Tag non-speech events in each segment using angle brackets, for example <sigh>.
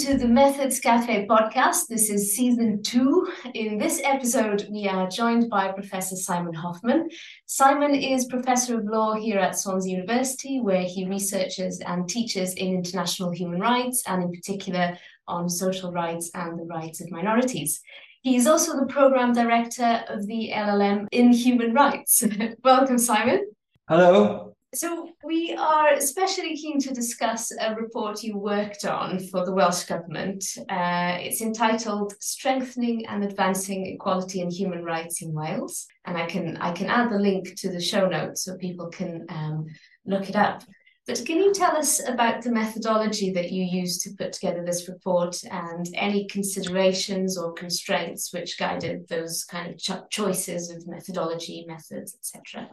To the Methods Cafe podcast. This is season two. In this episode, we are joined by Professor Simon Hoffman. Simon is Professor of Law here at Swansea University, where he researches and teaches in international human rights and, in particular, on social rights and the rights of minorities. He is also the Program Director of the LLM in Human Rights. <laughs> Welcome, Simon. Hello. So, we are especially keen to discuss a report you worked on for the Welsh Government. Uh, it's entitled "Strengthening and Advancing Equality and Human Rights in Wales," and I can I can add the link to the show notes so people can um, look it up. But can you tell us about the methodology that you used to put together this report and any considerations or constraints which guided those kind of cho- choices of methodology, methods, etc.?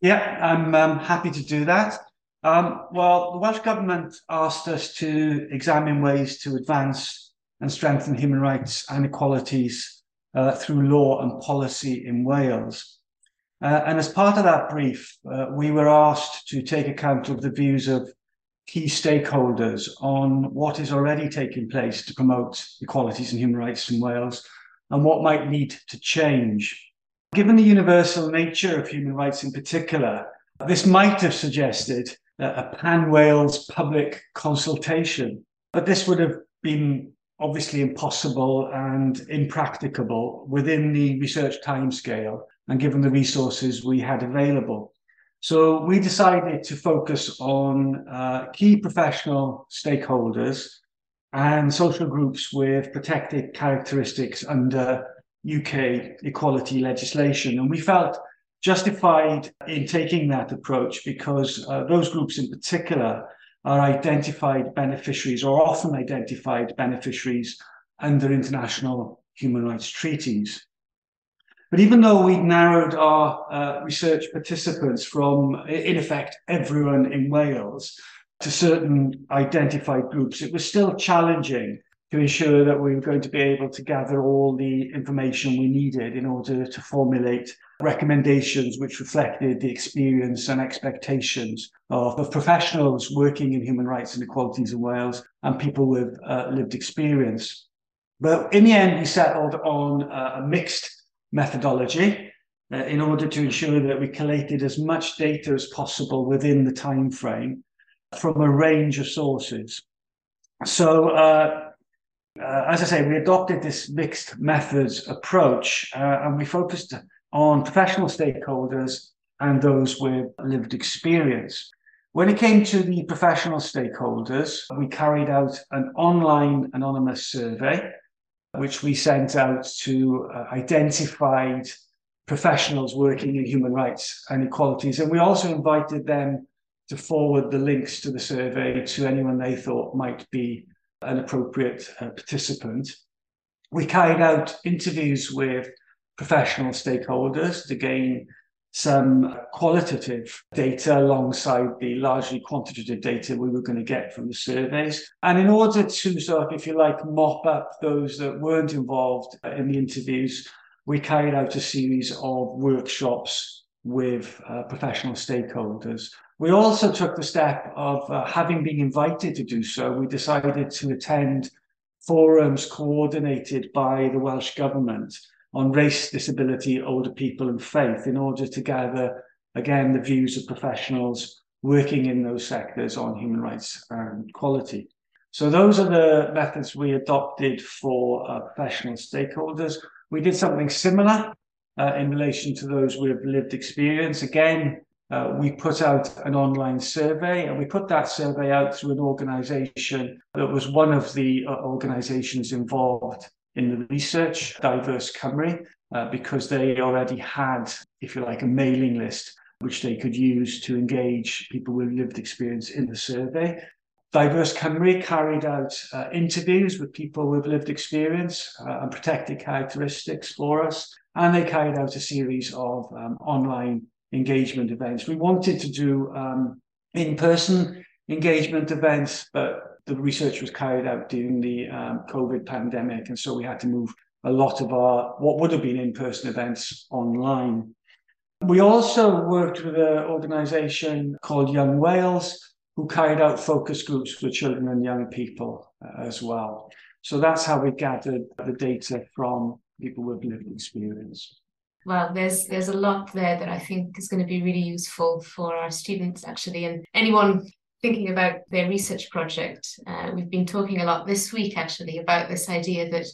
Yeah, I'm um, happy to do that. Um, well, the Welsh Government asked us to examine ways to advance and strengthen human rights and equalities uh, through law and policy in Wales. Uh, and as part of that brief, uh, we were asked to take account of the views of key stakeholders on what is already taking place to promote equalities and human rights in Wales and what might need to change. Given the universal nature of human rights in particular, this might have suggested a pan Wales public consultation, but this would have been obviously impossible and impracticable within the research timescale and given the resources we had available. So we decided to focus on uh, key professional stakeholders and social groups with protected characteristics under UK equality legislation. And we felt justified in taking that approach because uh, those groups in particular are identified beneficiaries or often identified beneficiaries under international human rights treaties. But even though we narrowed our uh, research participants from, in effect, everyone in Wales to certain identified groups, it was still challenging to ensure that we were going to be able to gather all the information we needed in order to formulate recommendations which reflected the experience and expectations of, of professionals working in human rights and equalities in Wales and people with uh, lived experience. But in the end, we settled on uh, a mixed methodology uh, in order to ensure that we collated as much data as possible within the time frame from a range of sources. So uh, as I say, we adopted this mixed methods approach uh, and we focused on professional stakeholders and those with lived experience. When it came to the professional stakeholders, we carried out an online anonymous survey, which we sent out to uh, identified professionals working in human rights and equalities. And we also invited them to forward the links to the survey to anyone they thought might be an appropriate uh, participant. We carried out interviews with professional stakeholders to gain some qualitative data alongside the largely quantitative data we were going to get from the surveys. And in order to sort of, if you like, mop up those that weren't involved in the interviews, we carried out a series of workshops with uh, professional stakeholders we also took the step of uh, having been invited to do so. We decided to attend forums coordinated by the Welsh Government on race, disability, older people, and faith in order to gather, again, the views of professionals working in those sectors on human rights and equality. So, those are the methods we adopted for uh, professional stakeholders. We did something similar uh, in relation to those with lived experience. Again, uh, we put out an online survey and we put that survey out through an organization that was one of the uh, organizations involved in the research, Diverse Cymru, uh, because they already had, if you like, a mailing list which they could use to engage people with lived experience in the survey. Diverse Cymru carried out uh, interviews with people with lived experience uh, and protected characteristics for us, and they carried out a series of um, online engagement events. We wanted to do um, in-person engagement events, but the research was carried out during the um, COVID pandemic, and so we had to move a lot of our what would have been in-person events online. We also worked with an organisation called Young Wales, who carried out focus groups for children and young people. uh, as well. So that's how we gathered the data from people with lived experience. Well, there's there's a lot there that I think is going to be really useful for our students actually, and anyone thinking about their research project. Uh, we've been talking a lot this week actually about this idea that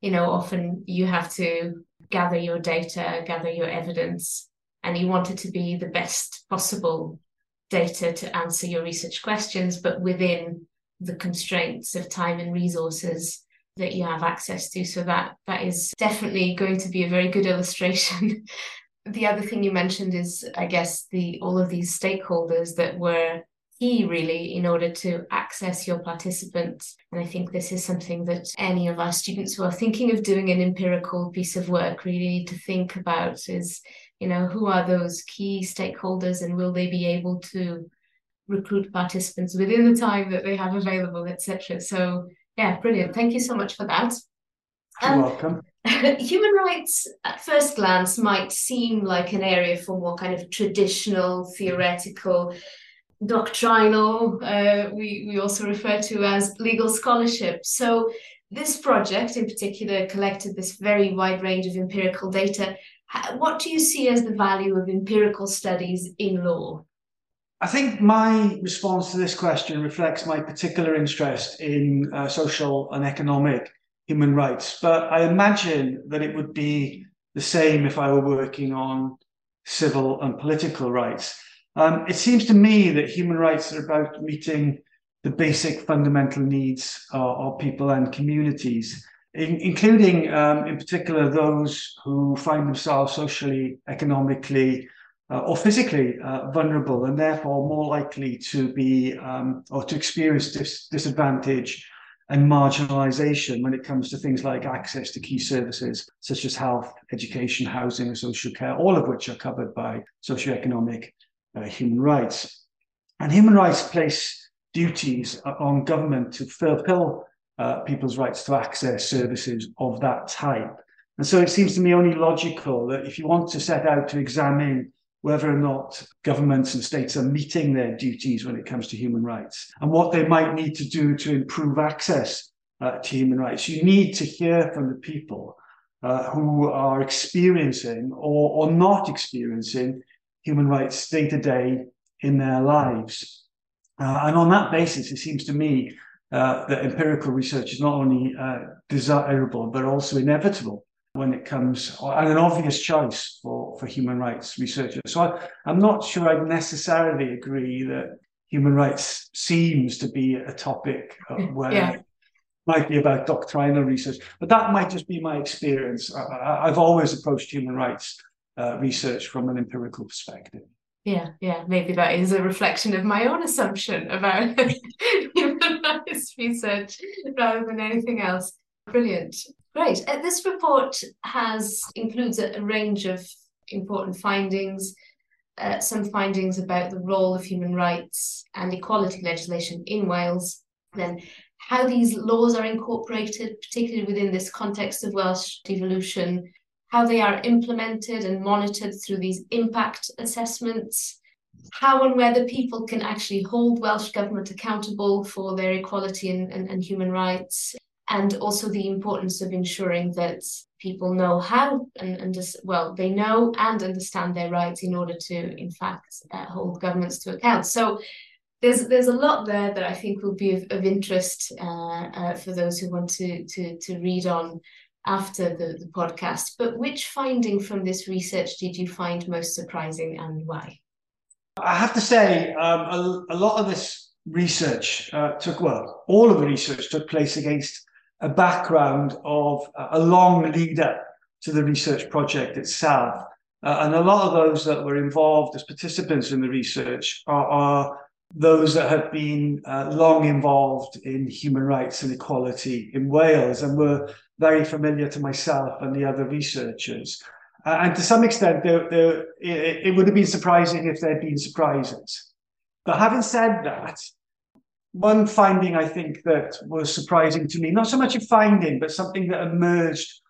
you know often you have to gather your data, gather your evidence, and you want it to be the best possible data to answer your research questions, but within the constraints of time and resources that you have access to. So that that is definitely going to be a very good <laughs> illustration. the other thing you mentioned is, I guess, the all of these stakeholders that were key really in order to access your participants. And I think this is something that any of our students who are thinking of doing an empirical piece of work really need to think about is, you know, who are those key stakeholders and will they be able to recruit participants within the time that they have available, etc. So yeah, brilliant. Thank you so much for that. You're um, welcome. <laughs> Human rights at first glance might seem like an area for more kind of traditional, theoretical, doctrinal, uh, we, we also refer to as legal scholarship. So this project in particular collected this very wide range of empirical data. What do you see as the value of empirical studies in law? I think my response to this question reflects my particular interest in uh, social and economic human rights, but I imagine that it would be the same if I were working on civil and political rights. Um, it seems to me that human rights are about meeting the basic fundamental needs uh, of people and communities, in, including, um, in particular, those who find themselves socially, economically, uh, or physically uh, vulnerable and therefore more likely to be um, or to experience dis- disadvantage and marginalization when it comes to things like access to key services such as health, education, housing, and social care, all of which are covered by socioeconomic uh, human rights. And human rights place duties on government to fulfill uh, people's rights to access services of that type. And so it seems to me only logical that if you want to set out to examine whether or not governments and states are meeting their duties when it comes to human rights and what they might need to do to improve access uh, to human rights. You need to hear from the people uh, who are experiencing or, or not experiencing human rights day to day in their lives. Uh, and on that basis, it seems to me uh, that empirical research is not only uh, desirable, but also inevitable when it comes, and an obvious choice for, for human rights researchers. So I, I'm not sure I'd necessarily agree that human rights seems to be a topic where yeah. might be about doctrinal research, but that might just be my experience. I, have always approached human rights uh, research from an empirical perspective. Yeah, yeah, maybe that is a reflection of my own assumption about <laughs> human rights research rather than anything else. Brilliant. Great. Uh, this report has includes a, a range of important findings. Uh, some findings about the role of human rights and equality legislation in Wales, then how these laws are incorporated, particularly within this context of Welsh devolution, how they are implemented and monitored through these impact assessments, how and whether people can actually hold Welsh Government accountable for their equality and, and, and human rights, and also the importance of ensuring that people know how and, and just, well, they know and understand their rights in order to, in fact, uh, hold governments to account. So there's there's a lot there that I think will be of, of interest uh, uh, for those who want to to to read on after the, the podcast. But which finding from this research did you find most surprising and why? I have to say, um, a, a, lot of this research uh, took, well, all of the research took place against a background of a long lead up to the research project itself. Uh, and a lot of those that were involved as participants in the research are, are those that have been uh, long involved in human rights and equality in Wales and were very familiar to myself and the other researchers. Uh, and to some extent, there, there, it, it would have been surprising if there had been surprises. But having said that, one finding I think that was surprising to me, not so much a finding, but something that emerged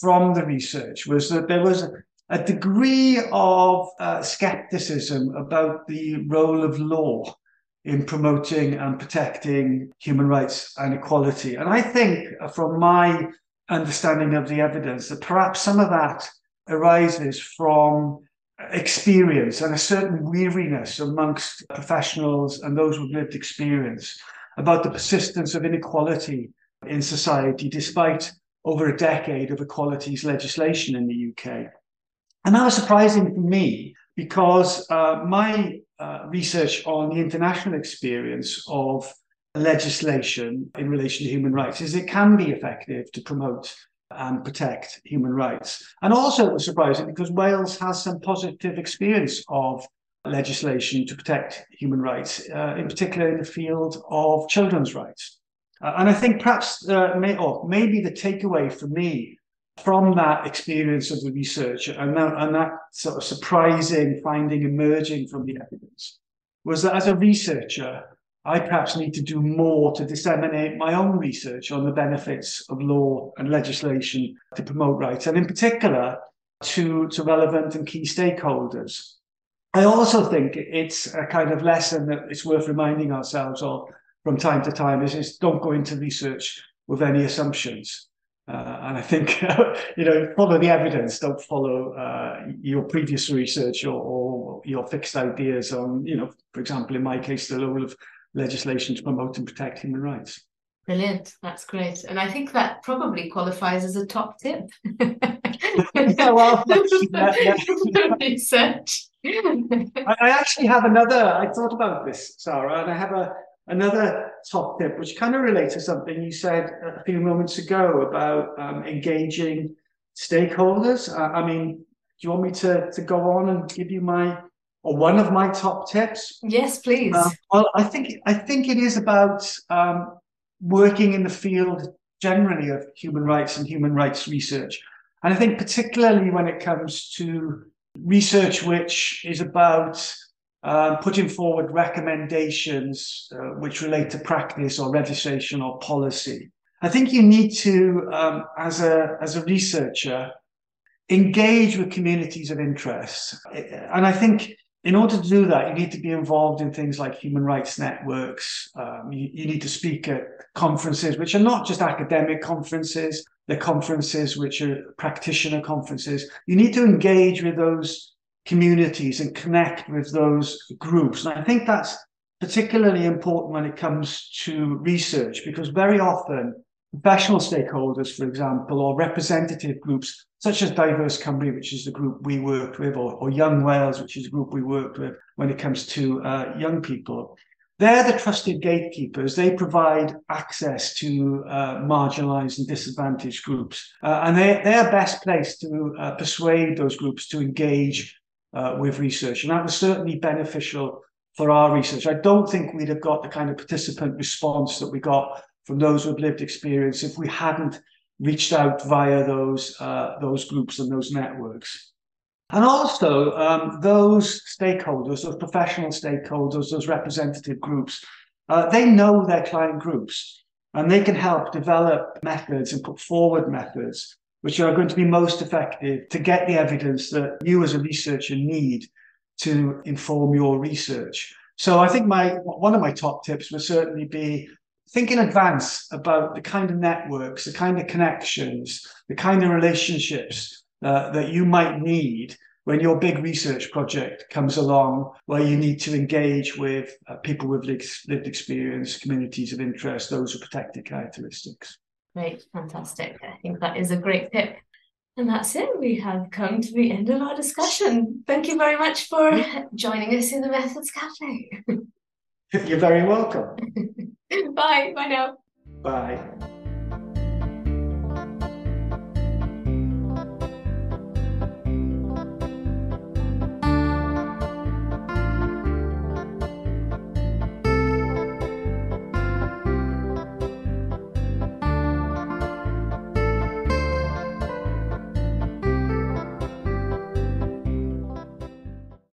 from the research, was that there was a, a degree of uh, skepticism about the role of law in promoting and protecting human rights and equality. And I think, uh, from my understanding of the evidence, that perhaps some of that arises from experience and a certain weariness amongst professionals and those with lived experience about the persistence of inequality in society despite over a decade of equalities legislation in the UK. And that was surprising for me because uh, my uh, research on the international experience of legislation in relation to human rights is it can be effective to promote and protect human rights. And also it was surprising because Wales has some positive experience of legislation to protect human rights, uh, in particular in the field of children's rights. Uh, and I think perhaps, uh, may, or maybe the takeaway for me from that experience of the research and that, and that sort of surprising finding emerging from the evidence was that as a researcher, I perhaps need to do more to disseminate my own research on the benefits of law and legislation to promote rights, and in particular to, to relevant and key stakeholders. I also think it's a kind of lesson that it's worth reminding ourselves of from time to time is, is don't go into research with any assumptions. Uh, and I think, <laughs> you know, follow the evidence, don't follow uh, your previous research or, or, your fixed ideas on, you know, for example, in my case, the role of legislation to promote and protect human rights. Brilliant. That's great. And I think that probably qualifies as a top tip. well, <laughs> yeah, yeah. <laughs> research. I, I actually have another, I thought about this, Sara, and I have a another top tip, which kind of relates to something you said a few moments ago about um, engaging stakeholders. Uh, I mean, do you want me to, to go on and give you my or one of my top tips? Yes, please. Uh, well, I think I think it is about um, working in the field generally of human rights and human rights research, and I think particularly when it comes to research which is about uh, putting forward recommendations uh, which relate to practice or legislation or policy. I think you need to, um, as a as a researcher, engage with communities of interest, and I think in order to do that, you need to be involved in things like human rights networks. Um, you, you, need to speak at conferences, which are not just academic conferences, they're conferences which are practitioner conferences. You need to engage with those communities and connect with those groups. And I think that's particularly important when it comes to research, because very often professional stakeholders, for example, or representative groups such as Diverse Cymru, which is the group we worked with, or, or Young Wales, which is a group we worked with when it comes to uh, young people. They're the trusted gatekeepers. They provide access to uh, marginalized and disadvantaged groups. Uh, and they, they're best placed to uh, persuade those groups to engage uh, with research. And that was certainly beneficial for our research. I don't think we'd have got the kind of participant response that we got from those with lived experience if we hadn't reached out via those uh, those groups and those networks. And also um, those stakeholders, those professional stakeholders, those representative groups, uh, they know their client groups and they can help develop methods and put forward methods which are going to be most effective to get the evidence that you as a researcher need to inform your research. So I think my one of my top tips would certainly be think in advance about the kind of networks, the kind of connections, the kind of relationships uh, that you might need when your big research project comes along, where you need to engage with uh, people with lived experience, communities of interest, those with protected characteristics. Great, fantastic. I think that is a great tip. And that's it. We have come to the end of our discussion. Thank you very much for <laughs> joining us in the Methods Cafe. <laughs> You're very welcome. <laughs> <laughs> Bye. Bye now. Bye.